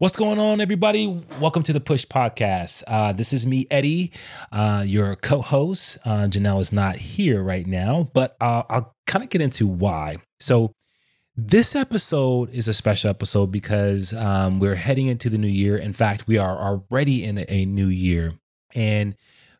What's going on, everybody? Welcome to the Push Podcast. Uh, this is me, Eddie, uh, your co host. Uh, Janelle is not here right now, but uh, I'll kind of get into why. So, this episode is a special episode because um, we're heading into the new year. In fact, we are already in a new year. And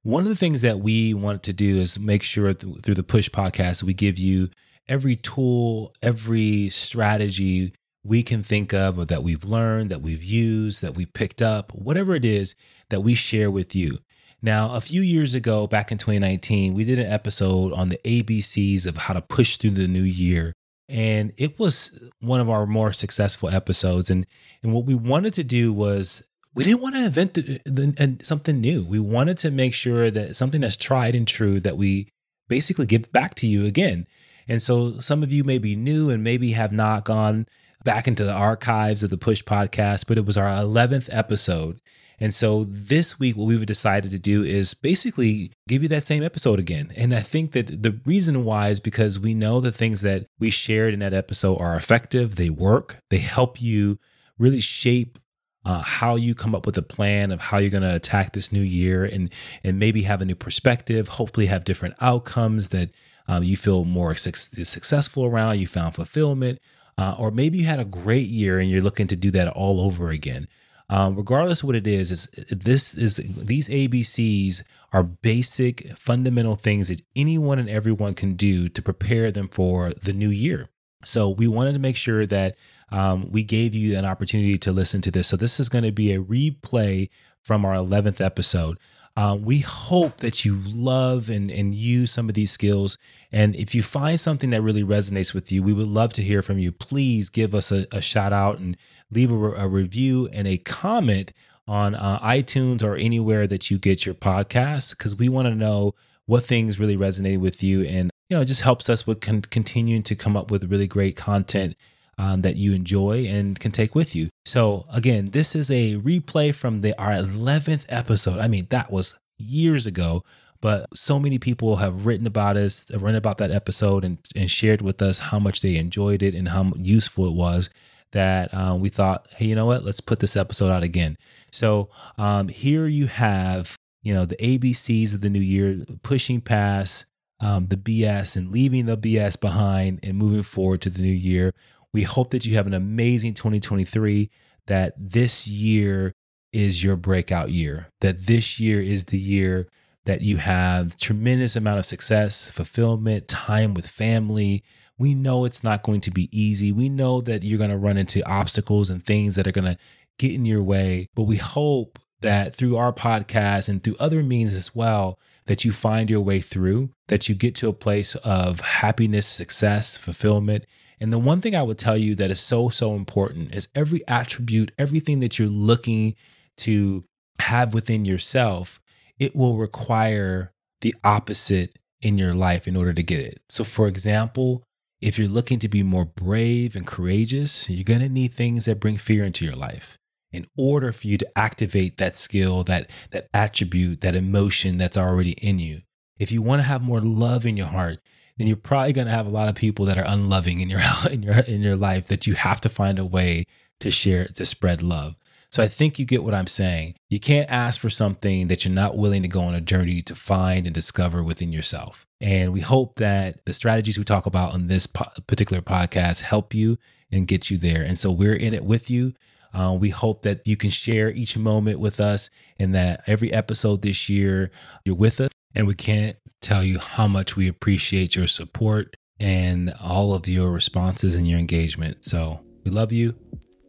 one of the things that we want to do is make sure th- through the Push Podcast, we give you every tool, every strategy we can think of or that we've learned, that we've used, that we picked up, whatever it is that we share with you. Now, a few years ago, back in 2019, we did an episode on the ABCs of how to push through the new year. And it was one of our more successful episodes. And, and what we wanted to do was we didn't want to invent the, the, uh, something new. We wanted to make sure that something that's tried and true that we basically give back to you again. And so some of you may be new and maybe have not gone back into the archives of the Push podcast, but it was our 11th episode. And so this week, what we've decided to do is basically give you that same episode again. And I think that the reason why is because we know the things that we shared in that episode are effective, they work, they help you really shape uh, how you come up with a plan of how you're going to attack this new year and and maybe have a new perspective hopefully have different outcomes that um, you feel more su- successful around you found fulfillment uh, or maybe you had a great year and you're looking to do that all over again. Um, regardless of what it is, is this is these ABCs are basic fundamental things that anyone and everyone can do to prepare them for the new year. So we wanted to make sure that um, we gave you an opportunity to listen to this. So this is going to be a replay from our 11th episode. Uh, we hope that you love and, and use some of these skills. And if you find something that really resonates with you, we would love to hear from you. Please give us a, a shout out and leave a, a, review and a comment on uh, iTunes or anywhere that you get your podcasts because we want to know what things really resonate with you and you know it just helps us with con- continuing to come up with really great content um, that you enjoy and can take with you. So again, this is a replay from the our 11th episode. I mean, that was years ago, but so many people have written about us, written about that episode, and, and shared with us how much they enjoyed it and how useful it was. That um, we thought, hey, you know what? Let's put this episode out again. So um, here you have, you know, the ABCs of the new year, pushing past um, the BS and leaving the BS behind and moving forward to the new year. We hope that you have an amazing 2023, that this year is your breakout year, that this year is the year that you have tremendous amount of success, fulfillment, time with family. We know it's not going to be easy. We know that you're going to run into obstacles and things that are going to get in your way, but we hope that through our podcast and through other means as well, that you find your way through, that you get to a place of happiness, success, fulfillment, and the one thing I would tell you that is so, so important is every attribute, everything that you're looking to have within yourself, it will require the opposite in your life in order to get it. So, for example, if you're looking to be more brave and courageous, you're going to need things that bring fear into your life in order for you to activate that skill, that that attribute, that emotion that's already in you. If you want to have more love in your heart, then you're probably going to have a lot of people that are unloving in your in your in your life that you have to find a way to share to spread love. So I think you get what I'm saying. You can't ask for something that you're not willing to go on a journey to find and discover within yourself. And we hope that the strategies we talk about on this po- particular podcast help you and get you there. And so we're in it with you. Uh, we hope that you can share each moment with us and that every episode this year you're with us. And we can't tell you how much we appreciate your support and all of your responses and your engagement. So we love you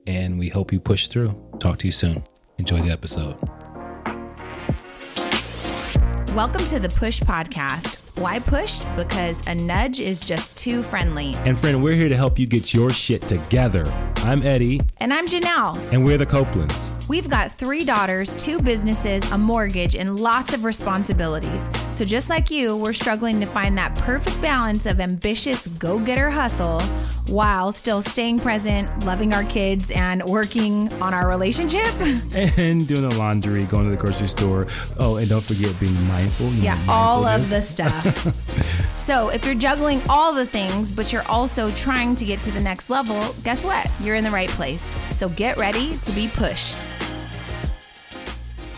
and we hope you push through. Talk to you soon. Enjoy the episode. Welcome to the Push Podcast. Why push? Because a nudge is just too friendly. And friend, we're here to help you get your shit together. I'm Eddie. And I'm Janelle. And we're the Copelands. We've got three daughters, two businesses, a mortgage, and lots of responsibilities. So just like you, we're struggling to find that perfect balance of ambitious go getter hustle while still staying present, loving our kids, and working on our relationship. And doing the laundry, going to the grocery store. Oh, and don't forget being mindful. yeah, all of the stuff. So, if you're juggling all the things, but you're also trying to get to the next level, guess what? You're in the right place. So, get ready to be pushed.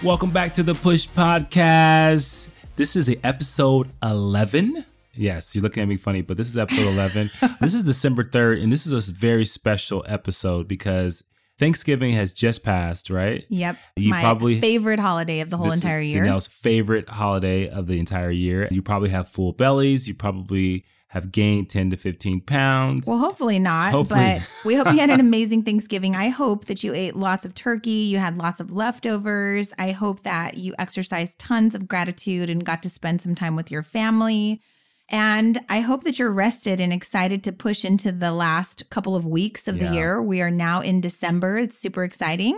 Welcome back to the Push Podcast. This is episode 11. Yes, you're looking at me funny, but this is episode 11. this is December 3rd, and this is a very special episode because Thanksgiving has just passed, right? Yep. You My probably favorite holiday of the whole this entire is year. Janelle's favorite holiday of the entire year. You probably have full bellies. You probably have gained 10 to 15 pounds. Well, hopefully not, Hopefully. but we hope you had an amazing Thanksgiving. I hope that you ate lots of turkey, you had lots of leftovers. I hope that you exercised tons of gratitude and got to spend some time with your family. And I hope that you're rested and excited to push into the last couple of weeks of Yeah. the year. We are now in December. It's super exciting.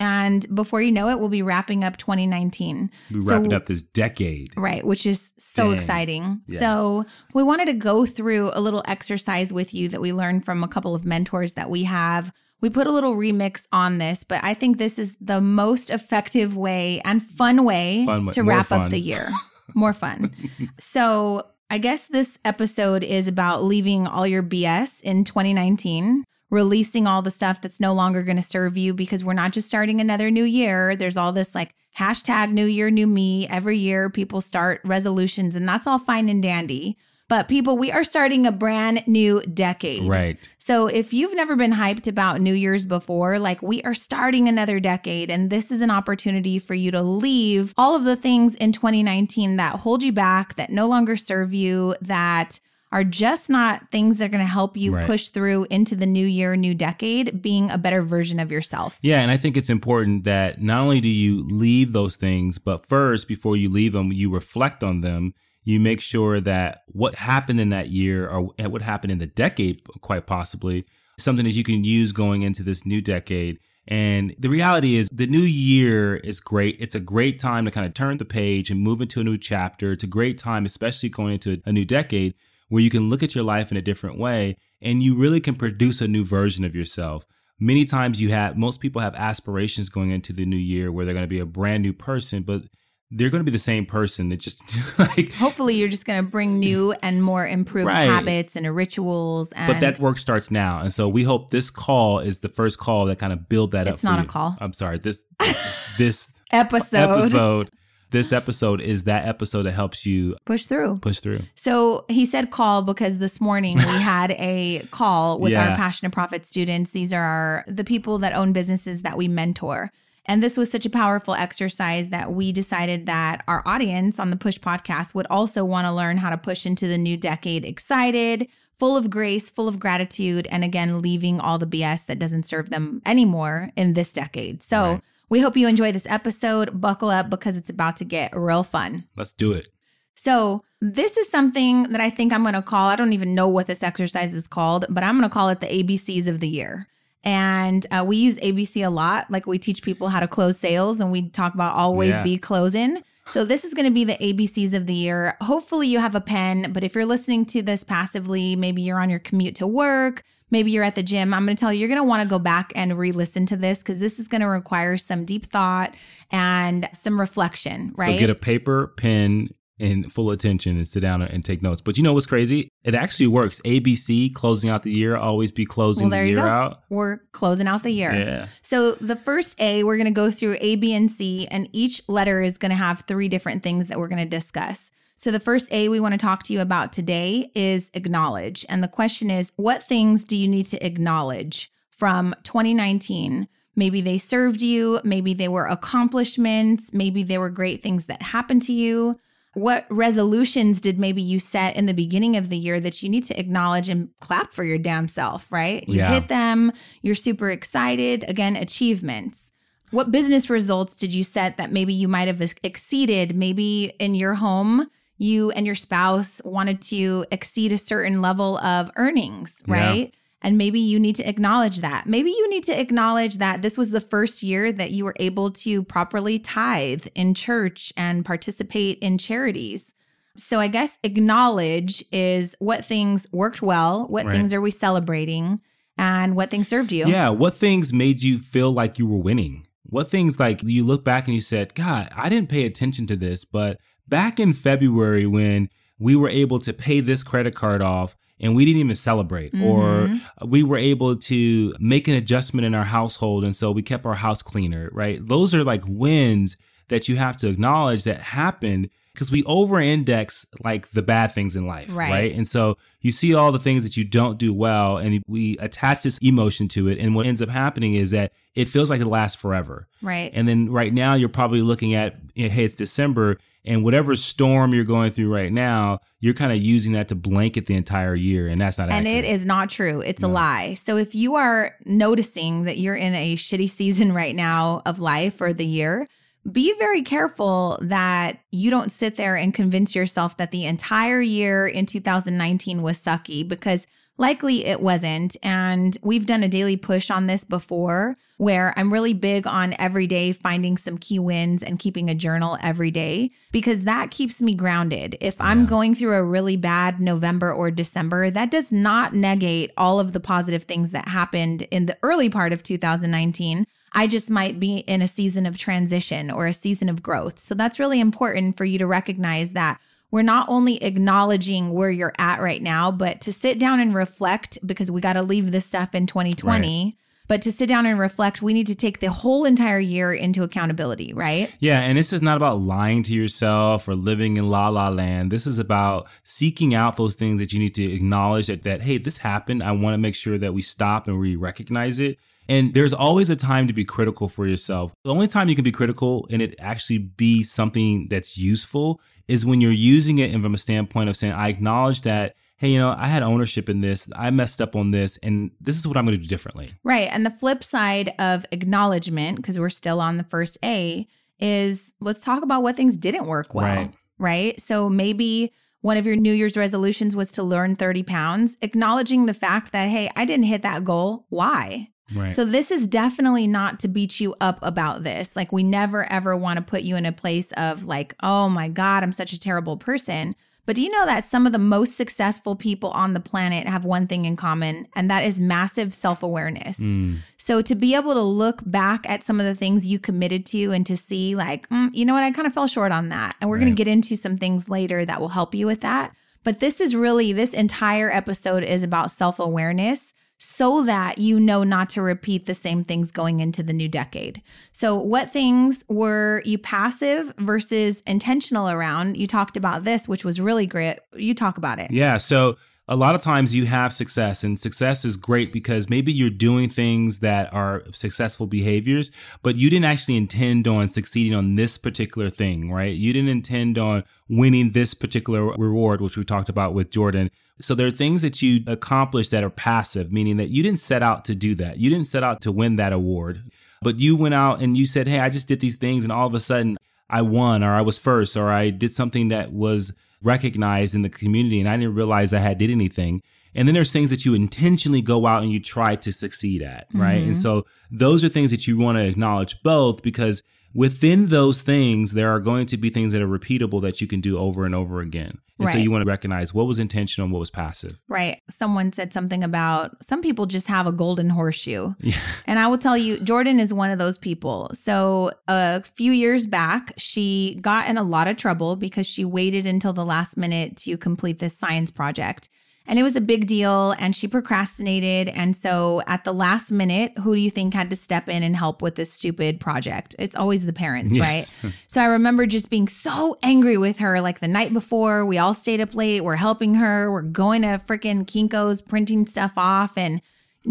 And before you know it, we'll be wrapping up 2019. We're So- wrapping up this decade. Right, which is so Dang. exciting. Yeah. So, we wanted to go through a little exercise with you that we learned from a couple of mentors that we have. We put a little remix on this, but I think this is the most effective way and fun way Fun to wrap fun. up the year. More fun. so, I guess this episode is about leaving all your BS in 2019, releasing all the stuff that's no longer going to serve you because we're not just starting another new year. There's all this like hashtag new year, new me. Every year people start resolutions, and that's all fine and dandy. But people, we are starting a brand new decade. Right. So if you've never been hyped about New Year's before, like we are starting another decade, and this is an opportunity for you to leave all of the things in 2019 that hold you back, that no longer serve you, that are just not things that are going to help you Right. push through into the new year, new decade, being a better version of yourself. Yeah, and I think it's important that not only do you leave those things, but first, before you leave them, you reflect on them. You make sure that what happened in that year or what happened in the decade, quite possibly, something that you can use going into this new decade. And the reality is, the new year is great. It's a great time to kind of turn the page and move into a new chapter. It's a great time, especially going into a new decade, where you can look at your life in a different way and you really can produce a new version of yourself many times you have most people have aspirations going into the new year where they're going to be a brand new person but they're going to be the same person it just like Hopefully, you're just going to bring new and more improved Right. habits and rituals. And but that work starts now and so we hope this call is the first call that kind of build that up It's not a you. call. i'm sorry this this episode, episode this episode is that episode that helps you push through. push through So he said call because this morning we had a call with Yeah. our passionate profit students. These are our, the people that own businesses that we mentor. And this was such a powerful exercise that we decided that our audience on the Push podcast would also want to learn how to push into the new decade excited, full of grace, full of gratitude, and again, leaving all the BS that doesn't serve them anymore in this decade. So Right. we hope you enjoy this episode. Buckle up because it's about to get real fun. let's do it So, this is something that I think I'm going to call, I don't even know what this exercise is called, but I'm going to call it the ABCs of the year. And uh, we use ABC a lot. Like we teach people how to close sales and we talk about always Yeah. be closing. So, this is going to be the ABCs of the year. Hopefully, you have a pen, but if you're listening to this passively, maybe you're on your commute to work, maybe you're at the gym, I'm going to tell you, you're going to want to go back and re listen to this because this is going to require some deep thought and some reflection, right? so get a paper pen and full attention and sit down and take notes but you know what's crazy it actually works abc closing out the year always be closing Well, the there you year go. out We're closing out the year. yeah So the first A, we're going to go through A, B, and C, and each letter is going to have three different things that we're going to discuss. So the first A we want to talk to you about today is acknowledge. And the question is, what things do you need to acknowledge from 2019? Maybe they served you, maybe they were accomplishments, maybe they were great things that happened to you. What resolutions did maybe you set in the beginning of the year that you need to acknowledge and clap for your damn self, right? You Yeah. hit them, you're super excited. Again, achievements. What business results did you set that maybe you might have exceeded? Maybe in your home, you and your spouse wanted to exceed a certain level of earnings, Yeah. And maybe you need to acknowledge that. Maybe you need to acknowledge that this was the first year that you were able to properly tithe in church and participate in charities. So I guess acknowledge is what things worked well, what Right. things are we celebrating, and what things served you. Yeah. What things made you feel like you were winning? What things like you look back and you said, God, I didn't pay attention to this, but back in February when we were able to pay this credit card off and we didn't even celebrate Mm-hmm. or we were able to make an adjustment in our household and so we kept our house cleaner right those are like wins that you have to acknowledge that happened because we over index like the bad things in life Right. right and so you see all the things that you don't do well and we attach this emotion to it and what ends up happening is that it feels like it lasts forever Right. and then right now you're probably looking at hey it's december and whatever storm you're going through right now you're kind of using that to blanket the entire year and that's not and accurate. it is not true. It's a lie. So if you are noticing that you're in a shitty season right now of life or the year, be very careful that you don't sit there and convince yourself that the entire year in 2019 was sucky because likely it wasn't. And we've done a daily push on this before where I'm really big on every day finding some key wins and keeping a journal every day because that keeps me grounded. If I'm going through a really bad November or December, that does not negate all of the positive things that happened in the early part of 2019. I just might be in a season of transition or a season of growth. So that's really important for you to recognize that we're not only acknowledging where you're at right now, but to sit down and reflect because we got to leave this stuff in 2020. But to sit down and reflect, we need to take the whole entire year into accountability, right? Yeah, and this is not about lying to yourself or living in la la land. This is about seeking out those things that you need to acknowledge that that hey, this happened. I want to make sure that we stop and we recognize it. And there's always a time to be critical for yourself. The only time you can be critical and it actually be something that's useful is when you're using it and from a standpoint of saying, I acknowledge that, hey, you know, I had ownership in this, I messed up on this, and this is what I'm going to do differently. Right. And the flip side of acknowledgement, because we're still on the first A, is let's talk about what things didn't work well. Right. Right. So maybe one of your New Year's resolutions was to learn 30 pounds, acknowledging the fact that, hey, I didn't hit that goal. Why? Right. So this is definitely not to beat you up about this. Like we never ever want to put you in a place of like, "Oh my god, I'm such a terrible person." But do you know that some of the most successful people on the planet have one thing in common, and that is massive self-awareness. Mm. So to be able to look back at some of the things you committed to and to see like, mm, you know what, I kind of fell short on that. And we're going to get into some things later that will help you with that. But this is really this entire episode is about self-awareness so that you know not to repeat the same things going into the new decade. So, what things were you passive versus intentional around? You talked about this, which was really great. You talk about it. Yeah. So a lot of times you have success, and success is great because maybe you're doing things that are successful behaviors, but you didn't actually intend on succeeding on this particular thing, right? You didn't intend on winning this particular reward, which we talked about with Jordan. So there are things that you accomplish that are passive, meaning that you didn't set out to do that. You didn't set out to win that award, but you went out and you said, Hey, I just did these things, and all of a sudden I won, or I was first, or I did something that was recognized in the community and I didn't realize I had did anything. And then there's things that you intentionally go out and you try to succeed at, right? And Mhm. so those are things that you want to acknowledge both because within those things there are going to be things that are repeatable that you can do over and over again. And so you want to recognize what was intentional and what was passive. Right. Someone said something about some people just have a golden horseshoe. Yeah. And I will tell you, Jordan is one of those people. So a few years back, she got in a lot of trouble because she waited until the last minute to complete this science project. And it was a big deal and she procrastinated. And so at the last minute, who do you think had to step in and help with this stupid project? It's always the parents, Yes. right? So I remember just being so angry with her like the night before. We all stayed up late. We're helping her. We're going to freaking Kinko's, printing stuff off and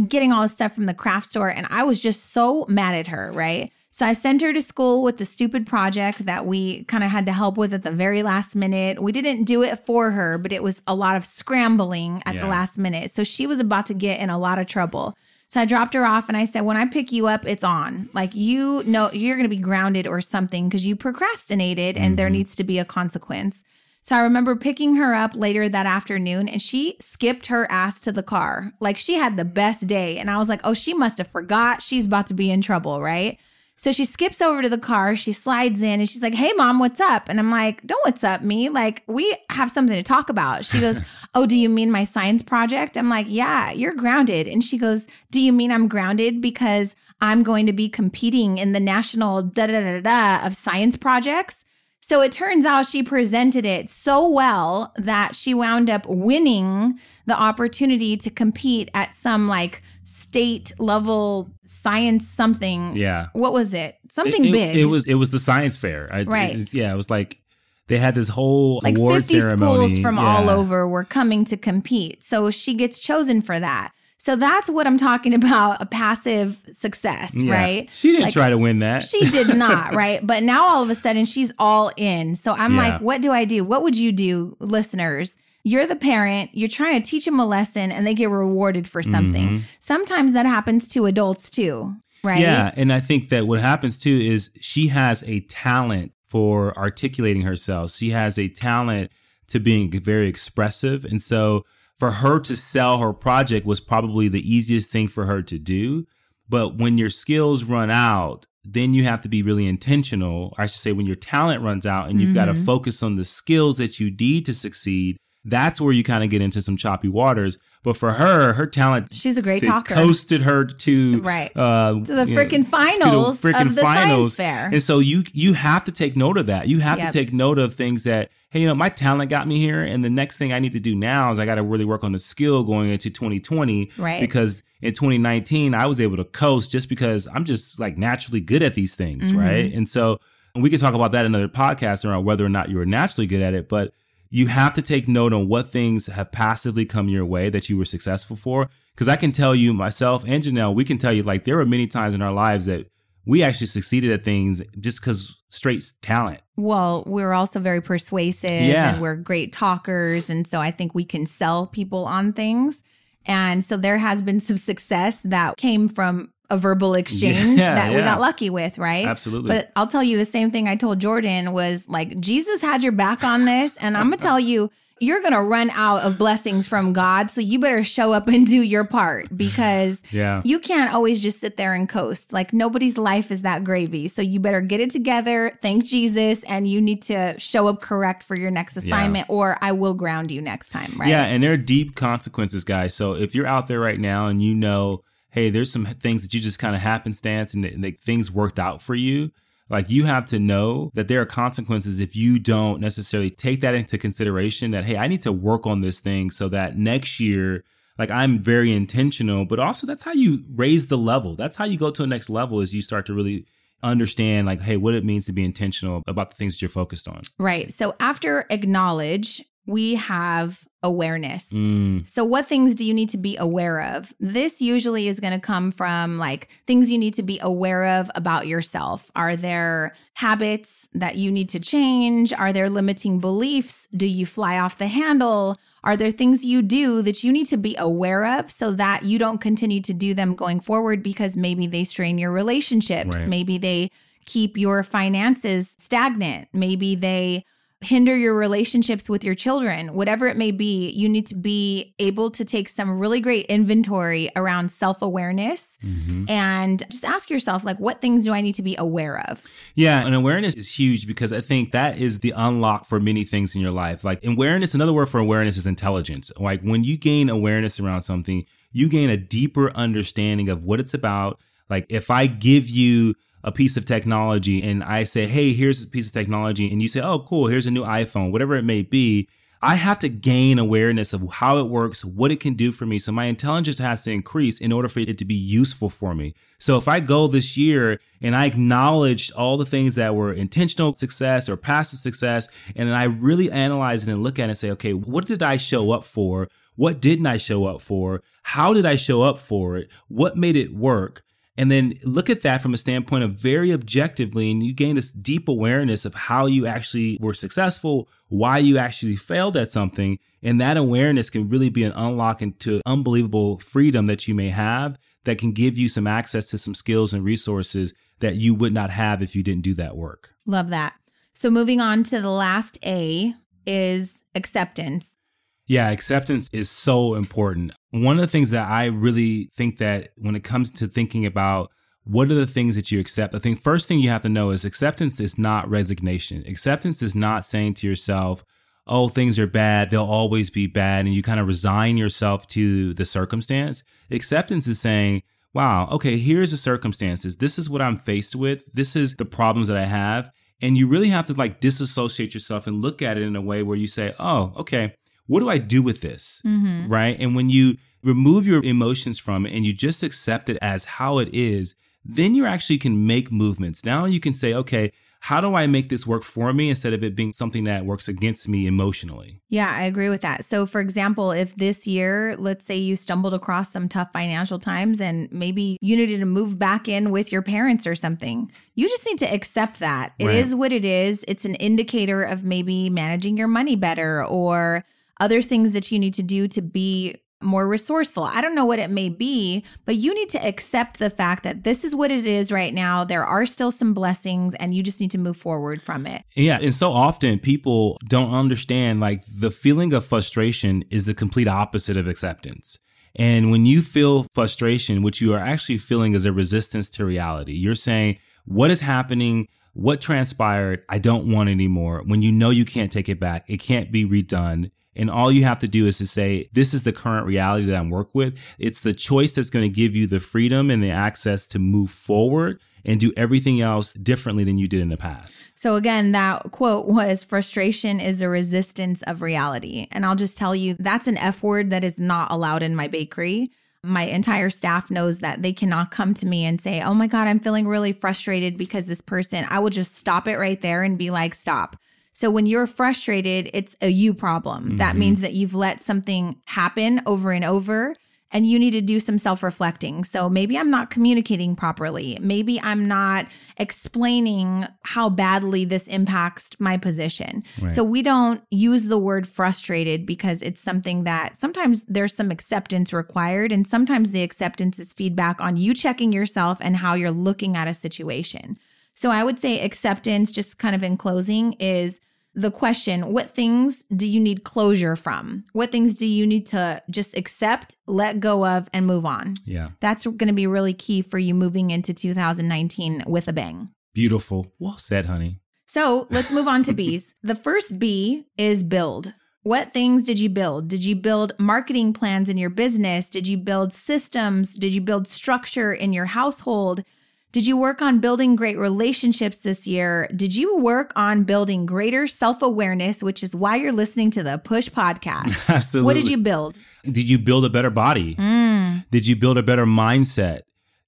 getting all this stuff from the craft store. And I was just so mad at her, right? So I sent her to school with the stupid project that we kind of had to help with at the very last minute. We didn't do it for her, but it was a lot of scrambling at the last minute. So she was about to get in a lot of trouble. So I dropped her off and I said, when I pick you up, it's on. Like, you know, you're going to be grounded or something because you procrastinated and there Mhm. needs to be a consequence. So I remember picking her up later that afternoon and she skipped her ass to the car. Like, she had the best day. And I was like, oh, she must have forgot she's about to be in trouble, right? So she skips over to the car, she slides in, and she's like, Hey, mom, what's up? And I'm like, Don't what's up, me. Like, we have something to talk about. She goes, Oh, do you mean my science project? I'm like, Yeah, you're grounded. And she goes, Do you mean I'm grounded because I'm going to be competing in the national da da da da of science projects? So it turns out she presented it so well that she wound up winning the opportunity to compete at some like state level science something. Yeah. What was it? Something it, it, big. It was it was the science fair. I, Right. it- yeah, it was like they had this whole like award 50 ceremony. schools from Yeah. all over were coming to compete. So she gets chosen for that. So that's what I'm talking about a passive success, Yeah. right? She didn't Like, try to win that. She did not, right? But now all of a sudden she's all in. So I'm Yeah. like, what do I do? What would you do, listeners? You're the parent, you're trying to teach them a lesson and they get rewarded for something. Mhm. Sometimes that happens to adults too, right? Yeah, and I think that what happens too is she has a talent for articulating herself. She has a talent to being very expressive, and so for her to sell her project was probably the easiest thing for her to do. But when your skills run out, then you have to be really intentional. I should say, when your talent runs out and you've got to focus on the skills that you need to succeed, that's where you kind of get into some choppy waters. But for her, her talent She's a great talker. coasted her to Right. uh, to the freaking finals to the frickin' of the science fair. And so you you have to take note of that. You have Yep. to take note of things that hey, you know, my talent got me here, and the next thing I need to do now is I got to really work on the skill going into 2020. Right. Because in 2019 I was able to coast just because I'm just like naturally good at these things, Mhm. right? And so and we can talk about that in another podcast around whether or not you were naturally good at it, but you have to take note on what things have passively come your way that you were successful for. Because I can tell you myself and Janelle, we can tell you like there were many times in our lives that we actually succeeded at things just because straight talent. Well, we're also very persuasive Yeah. and we're great talkers. And so I think we can sell people on things. And so there has been some success that came from a verbal exchange Yeah, that we got lucky with, right? Absolutely. But I'll tell you the same thing I told Jordan was like, Jesus had your back on this. And I'm going to tell you, you're going to run out of blessings from God. So you better show up and do your part because yeah. you can't always just sit there and coast. Like nobody's life is that gravy. So you better get it together, thank Jesus, and you need to show up correct for your next assignment, or I will ground you next time, right? Yeah, and there are deep consequences, guys. So if you're out there right now and you know, hey, there's some things that you just kind of happenstance and, and things worked out for you, like you have to know that there are consequences if you don't necessarily take that into consideration that, hey, I need to work on this thing so that next year, like I'm very intentional, but also that's how you raise the level. That's how you go to a next level is you start to really understand like, hey, what it means to be intentional about the things that you're focused on. Right. So after acknowledge, we have awareness. Mm, So, what things do you need to be aware of? This usually is going to come from like things you need to be aware of about yourself. Are there habits that you need to change? Are there limiting beliefs? Do you fly off the handle? Are there things you do that you need to be aware of so that you don't continue to do them going forward because maybe they strain your relationships? Right. Maybe they keep your finances stagnant. Maybe they hinder your relationships with your children, whatever it may be, you need to be able to take some really great inventory around self awareness mhm. and just ask yourself, like, what things do I need to be aware of? Yeah, and awareness is huge because I think that is the unlock for many things in your life. Like awareness, another word for awareness is intelligence. Like when you gain awareness around something, you gain a deeper understanding of what it's about. Like if I give you a piece of technology and I say, hey, here's a piece of technology, and you say, oh, cool, here's a new iPhone, whatever it may be. I have to gain awareness of how it works, what it can do for me. So my intelligence has to increase in order for it to be useful for me. So if I go this year and I acknowledge all the things that were intentional success or passive success, and then I really analyze it and look at it and say, okay, what did I show up for? What didn't I show up for? How did I show up for it? What made it work? And then look at that from a standpoint of very objectively, and you gain this deep awareness of how you actually were successful, why you actually failed at something. And that awareness can really be an unlock into unbelievable freedom that you may have that can give you some access to some skills and resources that you would not have if you didn't do that work. Love that. So, moving on to the last A is acceptance. Yeah, acceptance is so important. One of the things that I really think that when it comes to thinking about what are the things that you accept, I think first thing you have to know is acceptance is not resignation. Acceptance is not saying to yourself, oh, things are bad, they'll always be bad, and you kind of resign yourself to the circumstance. Acceptance is saying, wow, okay, here's the circumstances. This is what I'm faced with. This is the problems that I have. And you really have to like disassociate yourself and look at it in a way where you say, oh, okay, what do I do with this? Mm-hmm. Right. And when you remove your emotions from it and you just accept it as how it is, then you actually can make movements. Now you can say, okay, how do I make this work for me instead of it being something that works against me emotionally? Yeah, I agree with that. So, for example, if this year, let's say you stumbled across some tough financial times and maybe you needed to move back in with your parents or something, you just need to accept that. It Right. is what it is. It's an indicator of maybe managing your money better or other things that you need to do to be more resourceful. I don't know what it may be, but you need to accept the fact that this is what it is right now. There are still some blessings and you just need to move forward from it. Yeah, and so often people don't understand like the feeling of frustration is the complete opposite of acceptance. And when you feel frustration, what you are actually feeling is a resistance to reality. You're saying, what is happening? What transpired? I don't want anymore. When you know you can't take it back, it can't be redone. And all you have to do is to say, this is the current reality that I'm work with. It's the choice that's going to give you the freedom and the access to move forward and do everything else differently than you did in the past. So, again, that quote was frustration is a resistance of reality. And I'll just tell you, that's an F word that is not allowed in my bakery. My entire staff knows that they cannot come to me and say, Oh my God, I'm feeling really frustrated because this person, I will just stop it right there and be like, Stop. So, when you're frustrated, it's a you problem. That Mhm. means that you've let something happen over and over and you need to do some self reflecting. So maybe I'm not communicating properly. Maybe I'm not explaining how badly this impacts my position. Right. So we don't use the word frustrated because it's something that sometimes there's some acceptance required, and sometimes the acceptance is feedback on you checking yourself and how you're looking at a situation. So I would say acceptance, just kind of in closing, is the question what things do you need closure from? What things do you need to just accept, let go of, and move on? Yeah. That's going to be really key for you moving into 2019 with a bang. Beautiful. Well said, honey. So let's move on to B's. The first B is build. What things did you build? Did you build marketing plans in your business? Did you build systems? Did you build structure in your household? Did you work on building great relationships this year? Did you work on building greater self awareness, which is why you're listening to the Push podcast? Absolutely. What did you build? Did you build a better body? Mm, Did you build a better mindset?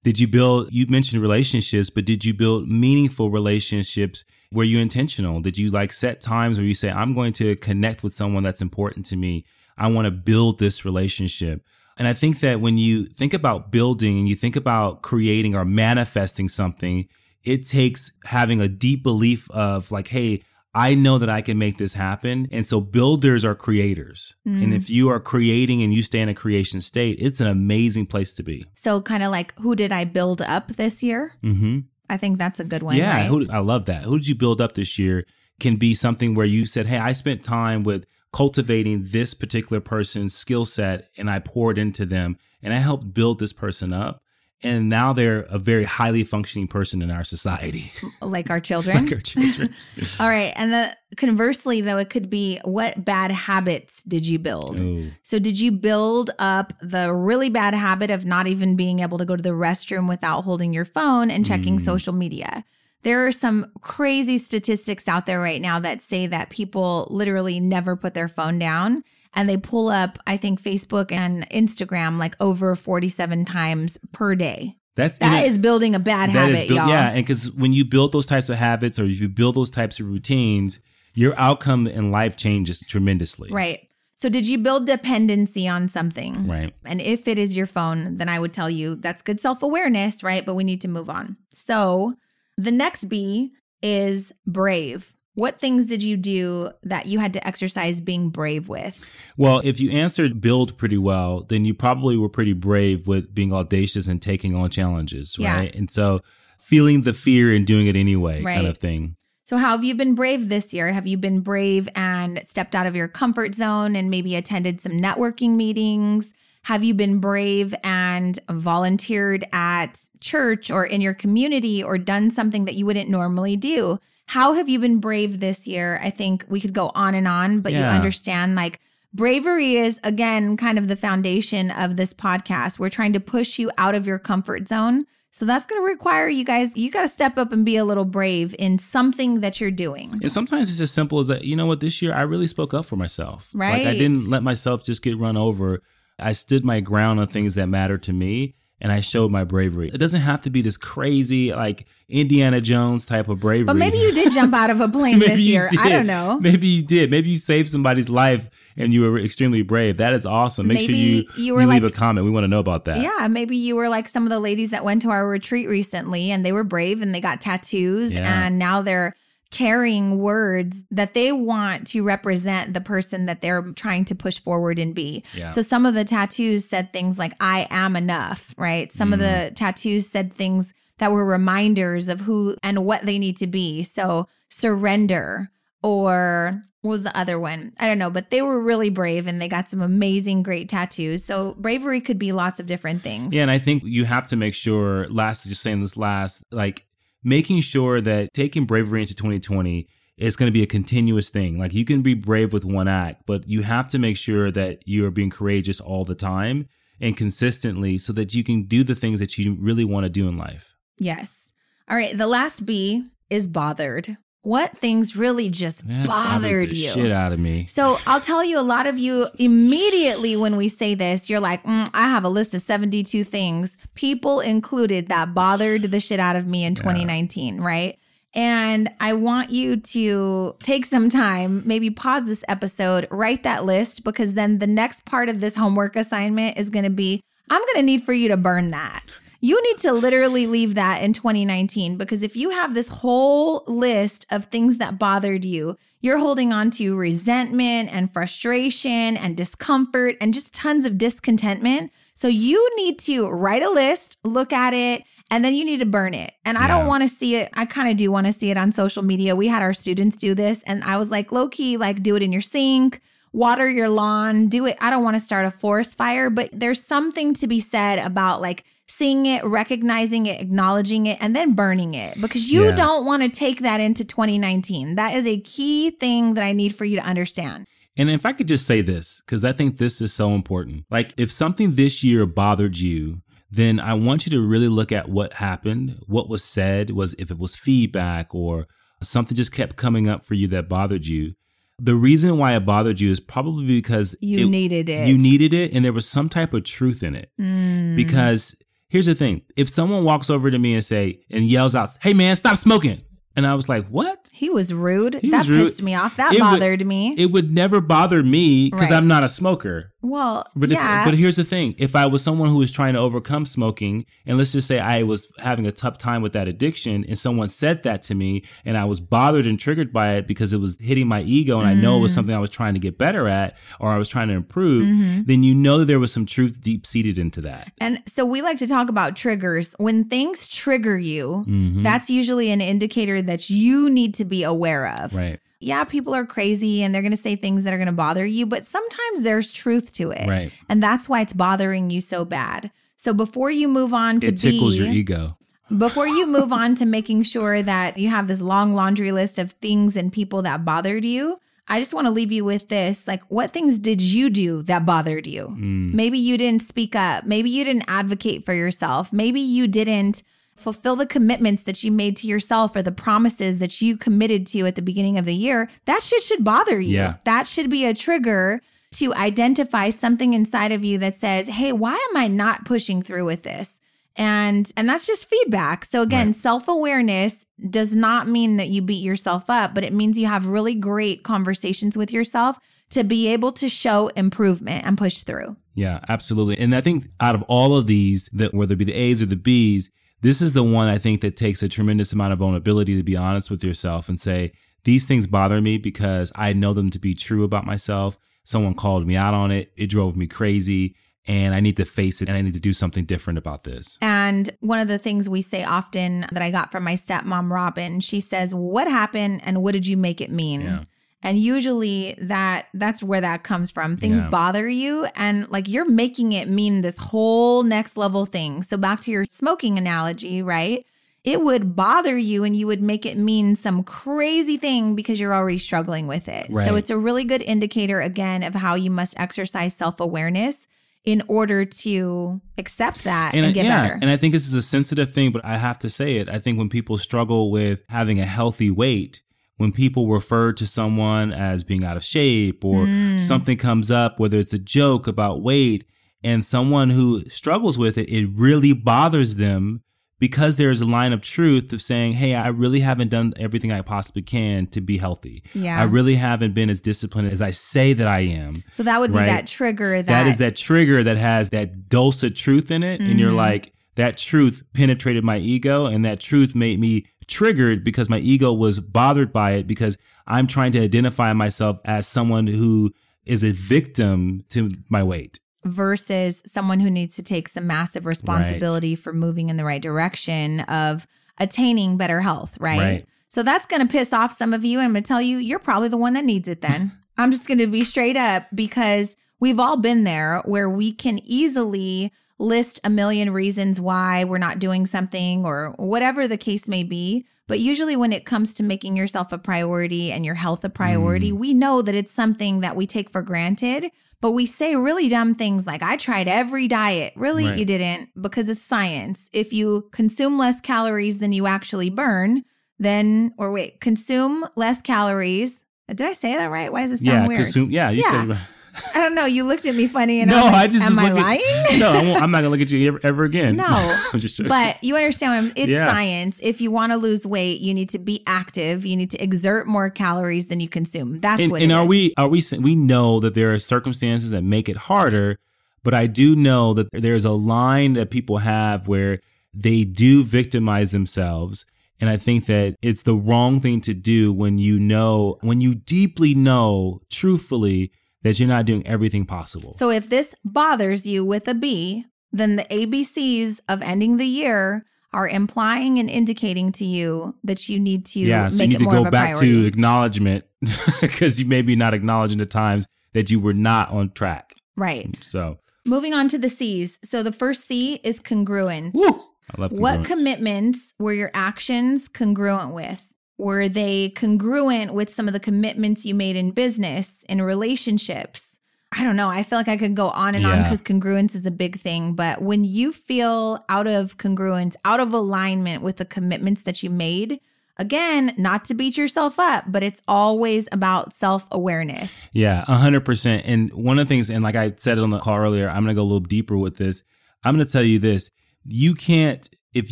Did you build, you mentioned relationships, but did you build meaningful relationships? Were you intentional? Did you like set times where you say, I'm going to connect with someone that's important to me? I want to build this relationship. And I think that when you think about building and you think about creating or manifesting something, it takes having a deep belief of like, hey, I know that I can make this happen. And so builders are creators. And Mm. if you are creating and you stay in a creation state, it's an amazing place to be. so, kind of like, who did I build up this year? hmm I think that's a good one. yeah, right? who, I love that. Who did you build up this year? Can be something where you said, "Hey, I spent time with cultivating this particular person's skill set, and I poured into them, and I helped build this person up, and now they're a very highly functioning person in our society, like our children. like our children." All right. And the conversely, though, it could be what bad habits did you build? Oh, So, did you build up the really bad habit of not even being able to go to the restroom without holding your phone and checking Mm. social media? There are some crazy statistics out there right now that say that people literally never put their phone down and they pull up, I think, Facebook and Instagram like over 47 times per day. that's That you know, is building a bad that is habit, y'all. Yeah, and because when you build those types of habits or if you build those types of routines, your outcome in life changes tremendously. Right. So, did you build dependency on something? Right. And if it is your phone, then I would tell you that's good self awareness, right? But we need to move on. So, the next B is brave. What things did you do that you had to exercise being brave with? Well, if you answered build pretty well, then you probably were pretty brave with being audacious and taking on challenges, Yeah. right? And so feeling the fear and doing it anyway kind of thing. So, how have you been brave this year? Have you been brave and stepped out of your comfort zone and maybe attended some networking meetings? Have you been brave and volunteered at church or in your community or done something that you wouldn't normally do? How have you been brave this year? I think we could go on and on, but you understand like bravery is again kind of the foundation of this podcast. We're trying to push you out of your comfort zone So that's going to require you guys, you got to step up and be a little brave in something that you're doing. And sometimes it's as simple as that, you know what, this year I really spoke up for myself. Right. Like I didn't let myself just get run over. I stood my ground on things that mattered to me and I showed my bravery. It doesn't have to be this crazy, like Indiana Jones type of bravery. But maybe you did jump out of a plane this year. I don't know. Maybe you did. Maybe you saved somebody's life and you were extremely brave. That is awesome. Make Maybe sure you, you you, were leave like- a comment. We want to know about that. Yeah, maybe you were like some of the ladies that went to our retreat recently and they were brave and they got tattoos Yeah. and now they're carrying words that they want to represent the person that they're trying to push forward and be. Yeah. So some of the tattoos said things like I am enough, right? Some of the Mm-hmm. tattoos said things that were reminders of who and what they need to be. So surrender or what was the other one? I don't know, but they were really brave and they got some amazing, great tattoos. So bravery could be lots of different things. Yeah, and I think you have to make sure, last, just saying this last, like making sure that taking bravery into 2020 is going to be a continuous thing. Like you can be brave with one act, but you have to make sure that you are being courageous all the time and consistently so that you can do the things that you really want to do in life. Yes. All right. The last B is bothered. What things really just That bothered the you? shit out of me. So I'll tell you, a lot of you immediately when we say this, you're like, "Mm, I have a list of 72 things, people included that bothered the shit out of me in 2019, right? And I want you to take some time, maybe pause this episode, write that list, because then the next part of this homework assignment is going to be I'm going to need for you to burn that. You need to literally leave that in 2019 because if you have this whole list of things that bothered you, you're holding on to resentment and frustration and discomfort and just tons of discontentment. So you need to write a list, look at it, and then you need to burn it. And I don't want to see it. I kind of do want to see it on social media. We had our students do this, and I was like, low key, like, do it in your sink, water your lawn, do it. I don't want to start a forest fire, but there's something to be said about like seeing it, recognizing it, acknowledging it, and then burning it because you Yeah. don't want to take that into 2019. That is a key thing that I need for you to understand. And if I could just say this, because I think this is so important. Like, if something this year bothered you, then I want you to really look at what happened, what was said, was if it was feedback or something just kept coming up for you that bothered you. The reason why it bothered you is probably because You it- needed it. You needed it, and there was some type of truth in it. Mm. Because here's the thing: if someone walks over to me and say and yells out, "Hey, man, stop smoking," and I was like, "What?" he was rude. He that was rude. pissed me off. That It would- bothered me. It would never bother me because Right. I'm not a smoker. Well, But if, yeah. but here's the thing: if I was someone who was trying to overcome smoking, and let's just say I was having a tough time with that addiction, and someone said that to me, and I was bothered and triggered by it because it was hitting my ego, and I know it Mm. was something I was trying to get better at or I was trying to improve, Mm-hmm. then you know there was some truth deep seated into that. And so we like to talk about triggers. When things trigger you, Mhm. that's usually an indicator that you need to be aware of. Right, Yeah, people are crazy and they're going to say things that are going to bother you, but sometimes there's truth to it. right. And that's why it's bothering you so bad. So before you move on to It tickles be, your ego. before you move on to making sure that you have this long laundry list of things and people that bothered you, I just want to leave you with this. Like, what things did you do that bothered you? Mm. Maybe you didn't speak up. Maybe you didn't advocate for yourself. Maybe you didn't fulfill the commitments that you made to yourself or the promises that you committed to at the beginning of the year. That shit should bother you. Yeah. That should be a trigger to identify something inside of you that says, "Hey, why am I not pushing through with this?" And and that's just feedback. So again, Right. self-awareness does not mean that you beat yourself up, but it means you have really great conversations with yourself to be able to show improvement and push through. Yeah, absolutely. And I think out of all of these, that whether it be the A's or the B's, this is the one I think that takes a tremendous amount of vulnerability to be honest with yourself and say, these things bother me because I know them to be true about myself. Someone called me out on it. It drove me crazy. And I need to face it and I need to do something different about this. And one of the things we say often that I got from my stepmom, Robin, she says, What happened and what did you make it mean? Yeah. And usually that that's where that comes from. Things Yeah. bother you and like you're making it mean this whole next level thing. So back to your smoking analogy, right? It would bother you and you would make it mean some crazy thing because you're already struggling with it. Right. So it's a really good indicator again of how you must exercise self-awareness in order to accept that and, and get yeah, better. And I think this is a sensitive thing, but I have to say it. I think when people struggle with having a healthy weight, when people refer to someone as being out of shape or mm. something comes up, whether it's a joke about weight, and someone who struggles with it, it really bothers them because there's a line of truth of saying, Hey, I really haven't done everything I possibly can to be healthy. Yeah. I really haven't been as disciplined as I say that I am. So that would right? be that trigger that that is that trigger that has that dulcet truth in it. Mm-hmm. And you're mm-hmm. like, that truth penetrated my ego and that truth made me triggered because my ego was bothered by it because I'm trying to identify myself as someone who is a victim to my weight versus someone who needs to take some massive responsibility right. for moving in the right direction of attaining better health, right? right. So that's going to piss off some of you. And I'm going to tell you, you're probably the one that needs it then. I'm just going to be straight up because we've all been there where we can easily list a million reasons why we're not doing something or whatever the case may be. But usually, when it comes to making yourself a priority and your health a priority, mm. we know that it's something that we take for granted. But we say really dumb things like, I tried every diet. Really, right. you didn't because it's science. If you consume less calories than you actually burn, then, or wait, consume less calories. Did I say that right? Why does it sound yeah, weird? Consume, yeah, you yeah. said I don't know. You looked at me funny, and no, like, I just am I lying? At, no, I I'm not gonna look at you ever, ever again. No, I'm just joking. But you understand what I'm. It's yeah. science. If you want to lose weight, you need to be active. You need to exert more calories than you consume. That's and, what. And are is. we? Are we? We know that there are circumstances that make it harder, but I do know that there's a line that people have where they do victimize themselves. And I think that it's the wrong thing to do when you know, when you deeply know, truthfully, that you're not doing everything possible. So if this bothers you with a B, then the ABCs of ending the year are implying and indicating to you that you need to yeah, so you need to go back priority. to acknowledgement because you may be not acknowledging the times that you were not on track. Right. So moving on to the C's. So the first C is congruence. Woo! I love congruence. What commitments were your actions congruent with? Were they congruent with some of the commitments you made in business, in relationships? I don't know. I feel like I could go on and yeah. on because congruence is a big thing. But when you feel out of congruence, out of alignment with the commitments that you made, again, not to beat yourself up, but it's always about self awareness. Yeah, 100%. And one of the things, and like I said it on the call earlier, I'm going to go a little deeper with this. I'm going to tell you this you can't if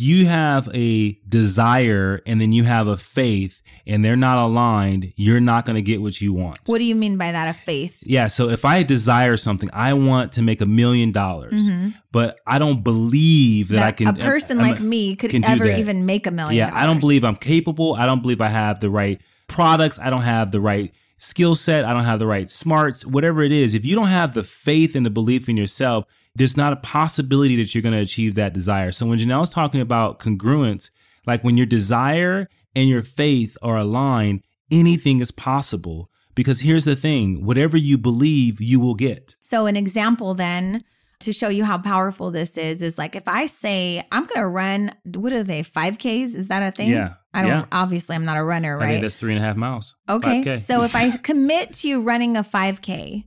you have a desire and then you have a faith and they're not aligned, you're not going to get what you want. What do you mean by that? A faith? Yeah. So if I desire something, I want to make a million dollars, mm-hmm. but I don't believe that, that I can. A person I'm, like me could ever even make a million. Yeah. I don't believe I'm capable. I don't believe I have the right products. I don't have the right skill set. I don't have the right smarts, whatever it is. If you don't have the faith and the belief in yourself, there's not a possibility that you're going to achieve that desire. So when Janelle's talking about congruence, like when your desire and your faith are aligned, anything is possible. Because here's the thing whatever you believe, you will get. So, an example then to show you how powerful this is is like if I say I'm going to run, what are they, 5Ks? Is that a thing? Yeah. I don't, yeah. obviously, I'm not a runner, right? I think that's three and a half miles. Okay. 5K. so, if I commit to you running a 5K,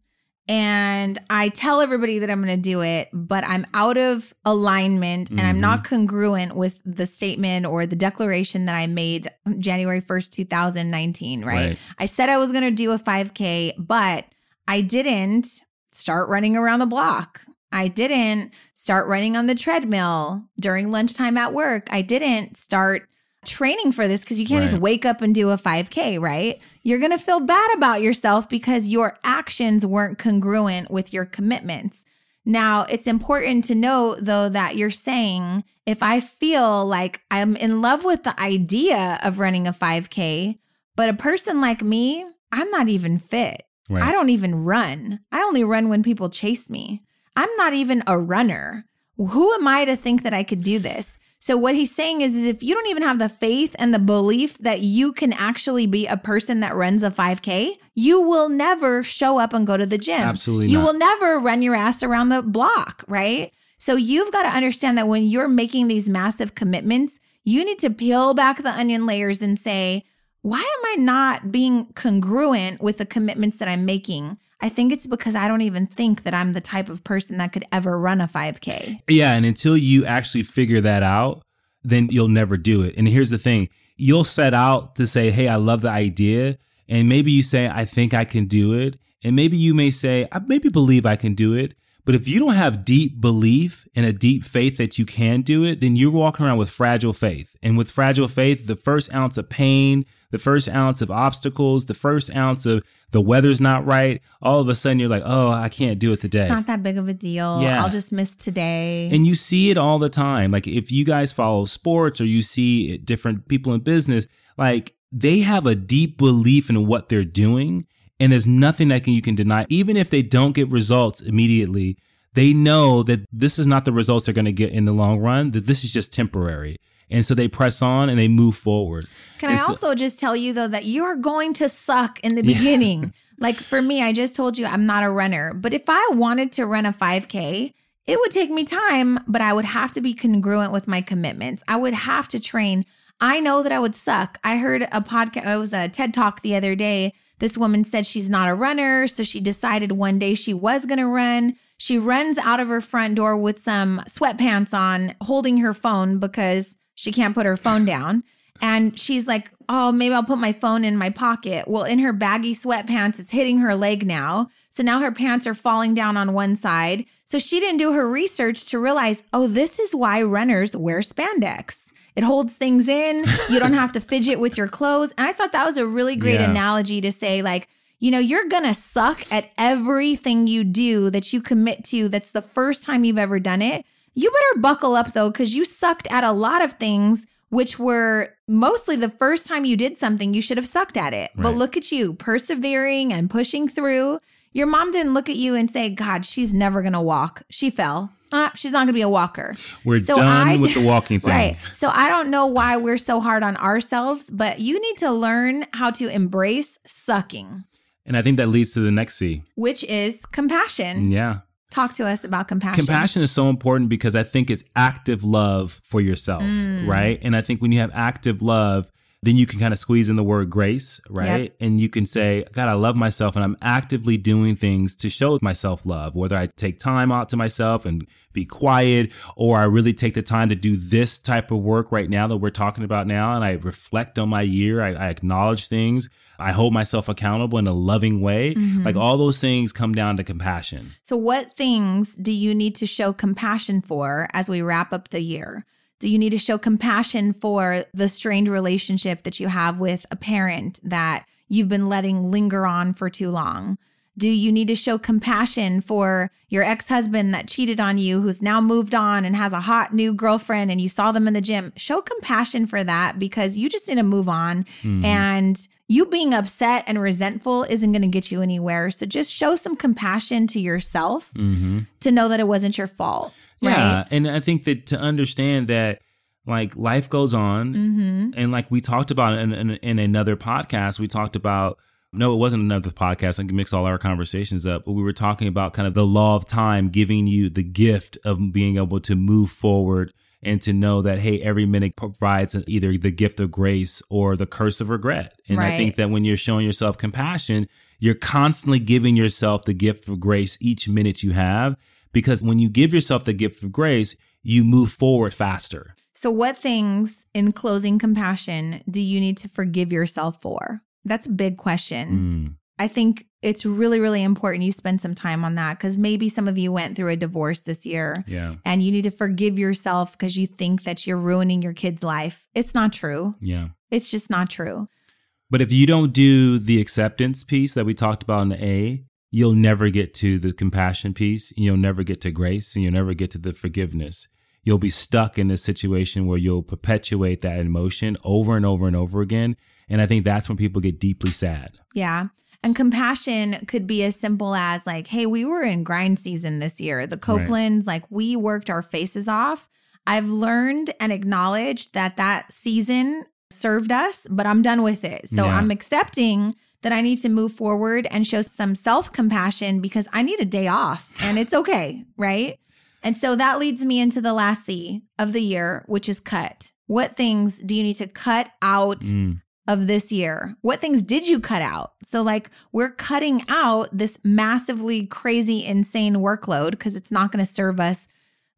and I tell everybody that I'm going to do it, but I'm out of alignment and mm-hmm. I'm not mm-hmm. congruent with the statement or the declaration that I made January 1st, 2019, right? right. I said I was going to do a 5K, but I didn't start running around the block. I didn't start running on the treadmill during lunchtime at work. I didn't start training for this because you can't right. just wake up and do a 5K, right? You're going to feel bad about yourself because your actions weren't congruent with your commitments. Now, it's important to note though that you're saying if I feel like I'm in love with the idea of running a 5K, but a person like me, I'm not even fit. Right. I don't even run. I only run when people chase me. I'm not even a runner. Who am I to think that I could do this? So what he's saying is, is if you don't even have the faith and the belief that you can actually be a person that runs a 5K, you will never show up and go to the gym. Absolutely. You not. will never run your ass around the block, right? So you've got to understand that when you're making these massive commitments, you need to peel back the onion layers and say, why am I not being congruent with the commitments that I'm making? I think it's because I don't even think that I'm the type of person that could ever run a 5K. Yeah. And until you actually figure that out, then you'll never do it. And here's the thing you'll set out to say, Hey, I love the idea. And maybe you say, I think I can do it. And maybe you may say, I maybe believe I can do it. But if you don't have deep belief and a deep faith that you can do it, then you're walking around with fragile faith. And with fragile faith, the first ounce of pain, the first ounce of obstacles, the first ounce of the weather's not right, all of a sudden you're like, oh, I can't do it today. It's not that big of a deal. Yeah. I'll just miss today. And you see it all the time. Like if you guys follow sports or you see different people in business, like they have a deep belief in what they're doing and there's nothing that can, you can deny. Even if they don't get results immediately, they know that this is not the results they're going to get in the long run, that this is just temporary. And so they press on and they move forward. Can And I so- also just tell you though that you're going to suck in the beginning? like for me, I just told you I'm not a runner, but if I wanted to run a 5K, it would take me time, but I would have to be congruent with my commitments. I would have to train. I know that I would suck. I heard a podcast, it was a TED talk the other day. This woman said she's not a runner, so she decided one day she was going to run. She runs out of her front door with some sweatpants on, holding her phone because she can't put her phone down. And she's like, Oh, maybe I'll put my phone in my pocket. Well, in her baggy sweatpants, it's hitting her leg now. So now her pants are falling down on one side. So she didn't do her research to realize, oh, this is why runners wear spandex. It holds things in. You don't have to fidget with your clothes. And I thought that was a really great Yeah. analogy to say, like, you know, you're going to suck at everything you do that you commit to that's the first time you've ever done it. You better buckle up though, because you sucked at a lot of things which were mostly the first time you did something, you should have sucked at it. But look at you persevering and pushing through. Your mom didn't look at you and say, God, she's never going to walk. She fell. Uh, she's not going to be a walker. We're So done I- with the walking thing. Right. So I don't know why we're so hard on ourselves, but you need to learn how to embrace sucking, And I think that leads to the next C. which is compassion. Yeah. Talk to us about compassion. Compassion is so important because I think it's active love for yourself, Mm. right? And I think when you have active love, then you can kind of squeeze in the word grace, right? And you can say, God, I love myself and I'm actively doing things to show myself love, whether I take time out to myself and be quiet, or I really take the time to do this type of work right now that we're talking about now. And I reflect on my year, I, I acknowledge things, I hold myself accountable in a loving way. Mm-hmm. Like all those things come down to compassion. So, what things do you need to show compassion for as we wrap up the year? Do you need to show compassion for the strained relationship that you have with a parent that you've been letting linger on for too long? Do you need to show compassion for your ex husband that cheated on you, who's now moved on and has a hot new girlfriend and you saw them in the gym? Show compassion for that because you just need to move on. And you being upset and resentful isn't going to get you anywhere. So just show some compassion to yourself Mm-hmm. to know that it wasn't your fault. Yeah, Right. and I think that to understand that like life goes on, Mm-hmm. and like we talked about in, in, in another podcast, we talked about. No, it wasn't another podcast. I can mix all our conversations up, but we were talking about kind of the law of time giving you the gift of being able to move forward and to know that hey, every minute provides either the gift of grace or the curse of regret. And I think that when you're showing yourself compassion, you're constantly giving yourself the gift of grace each minute you have because when you give yourself the gift of grace, you move forward faster. So, what things in closing compassion do you need to forgive yourself for? That's a big question. Mm. I think it's really, really important you spend some time on that because maybe some of you went through a divorce this year Yeah. and you need to forgive yourself because you think that you're ruining your kid's life. It's not true. Yeah. It's just not true. But if you don't do the acceptance piece that we talked about in the A, you'll never get to the compassion piece. And you'll never get to grace and you'll never get to the forgiveness. You'll be stuck in this situation where you'll perpetuate that emotion over and over and over again. And I think that's when people get deeply sad. Yeah. And compassion could be as simple as like, hey, we were in grind season this year. The Copelands, like we worked our faces off. I've learned and acknowledged that that season served us, but I'm done with it. So Yeah. I'm accepting that I need to move forward and show some self compassion because I need a day off and it's okay. Right. And so that leads me into the last C of the year, which is cut. What things do you need to cut out Mm. of this year? What things did you cut out? So, like, we're cutting out this massively crazy, insane workload because it's not going to serve us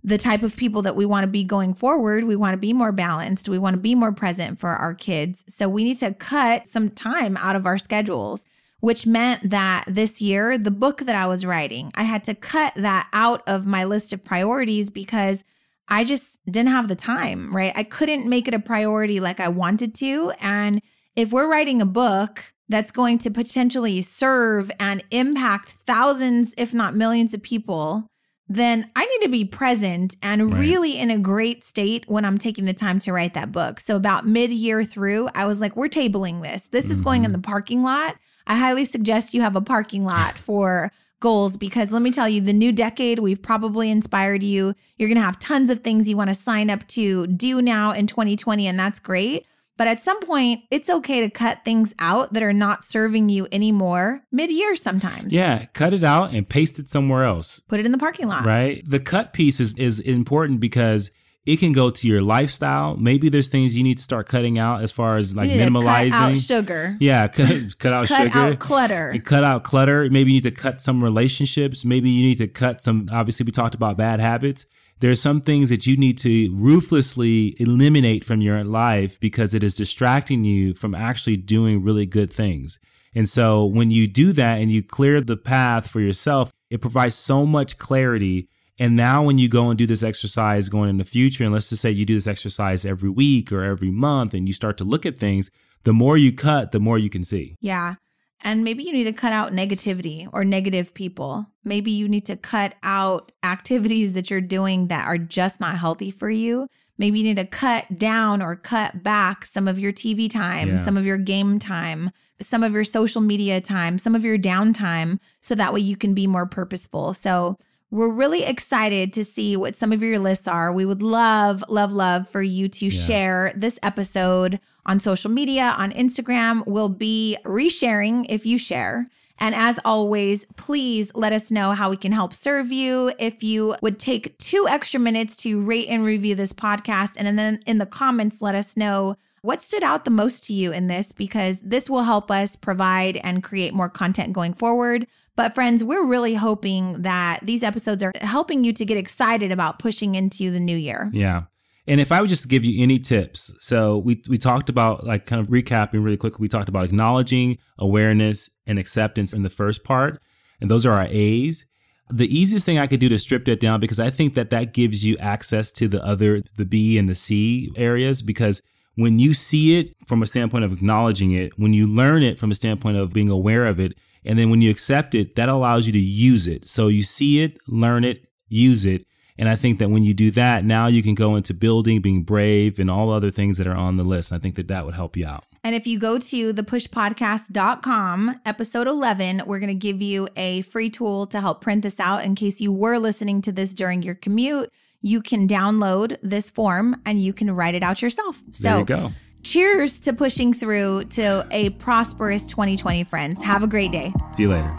the type of people that we want to be going forward. We want to be more balanced. We want to be more present for our kids. So, we need to cut some time out of our schedules, which meant that this year, the book that I was writing, I had to cut that out of my list of priorities because I just didn't have the time, right? I couldn't make it a priority like I wanted to. And if we're writing a book that's going to potentially serve and impact thousands, if not millions of people, then I need to be present and right. really in a great state when I'm taking the time to write that book. So, about mid year through, I was like, we're tabling this. This mm-hmm. is going in mm-hmm. the parking lot. I highly suggest you have a parking lot for goals because let me tell you, the new decade, we've probably inspired you. You're going to have tons of things you want to sign up to do now in 2020, and that's great. But at some point, it's okay to cut things out that are not serving you anymore mid year sometimes. Yeah, cut it out and paste it somewhere else. Put it in the parking lot. Right. The cut piece is, is important because it can go to your lifestyle. Maybe there's things you need to start cutting out as far as like minimalizing. Cut out sugar. Yeah, cut, cut out cut sugar. Cut out clutter. And cut out clutter. Maybe you need to cut some relationships. Maybe you need to cut some. Obviously, we talked about bad habits there's some things that you need to ruthlessly eliminate from your life because it is distracting you from actually doing really good things. And so when you do that and you clear the path for yourself, it provides so much clarity. And now when you go and do this exercise going in the future, and let's just say you do this exercise every week or every month and you start to look at things, the more you cut, the more you can see. Yeah. And maybe you need to cut out negativity or negative people. Maybe you need to cut out activities that you're doing that are just not healthy for you. Maybe you need to cut down or cut back some of your TV time, yeah. some of your game time, some of your social media time, some of your downtime, so that way you can be more purposeful. So, we're really excited to see what some of your lists are. We would love, love, love for you to yeah. share this episode on social media, on Instagram. We'll be resharing if you share. And as always, please let us know how we can help serve you. If you would take two extra minutes to rate and review this podcast, and then in the comments, let us know what stood out the most to you in this, because this will help us provide and create more content going forward. But, friends, we're really hoping that these episodes are helping you to get excited about pushing into the new year. Yeah. And if I would just give you any tips, so we we talked about like kind of recapping really quick. We talked about acknowledging, awareness, and acceptance in the first part, and those are our A's. The easiest thing I could do to strip that down because I think that that gives you access to the other the B and the C areas because when you see it from a standpoint of acknowledging it, when you learn it from a standpoint of being aware of it, and then when you accept it, that allows you to use it. So you see it, learn it, use it. And I think that when you do that, now you can go into building, being brave, and all other things that are on the list. And I think that that would help you out. And if you go to thepushpodcast.com, episode 11, we're going to give you a free tool to help print this out in case you were listening to this during your commute. You can download this form and you can write it out yourself. So there you go. Cheers to pushing through to a prosperous 2020, friends. Have a great day. See you later.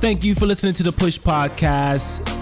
Thank you for listening to the Push Podcast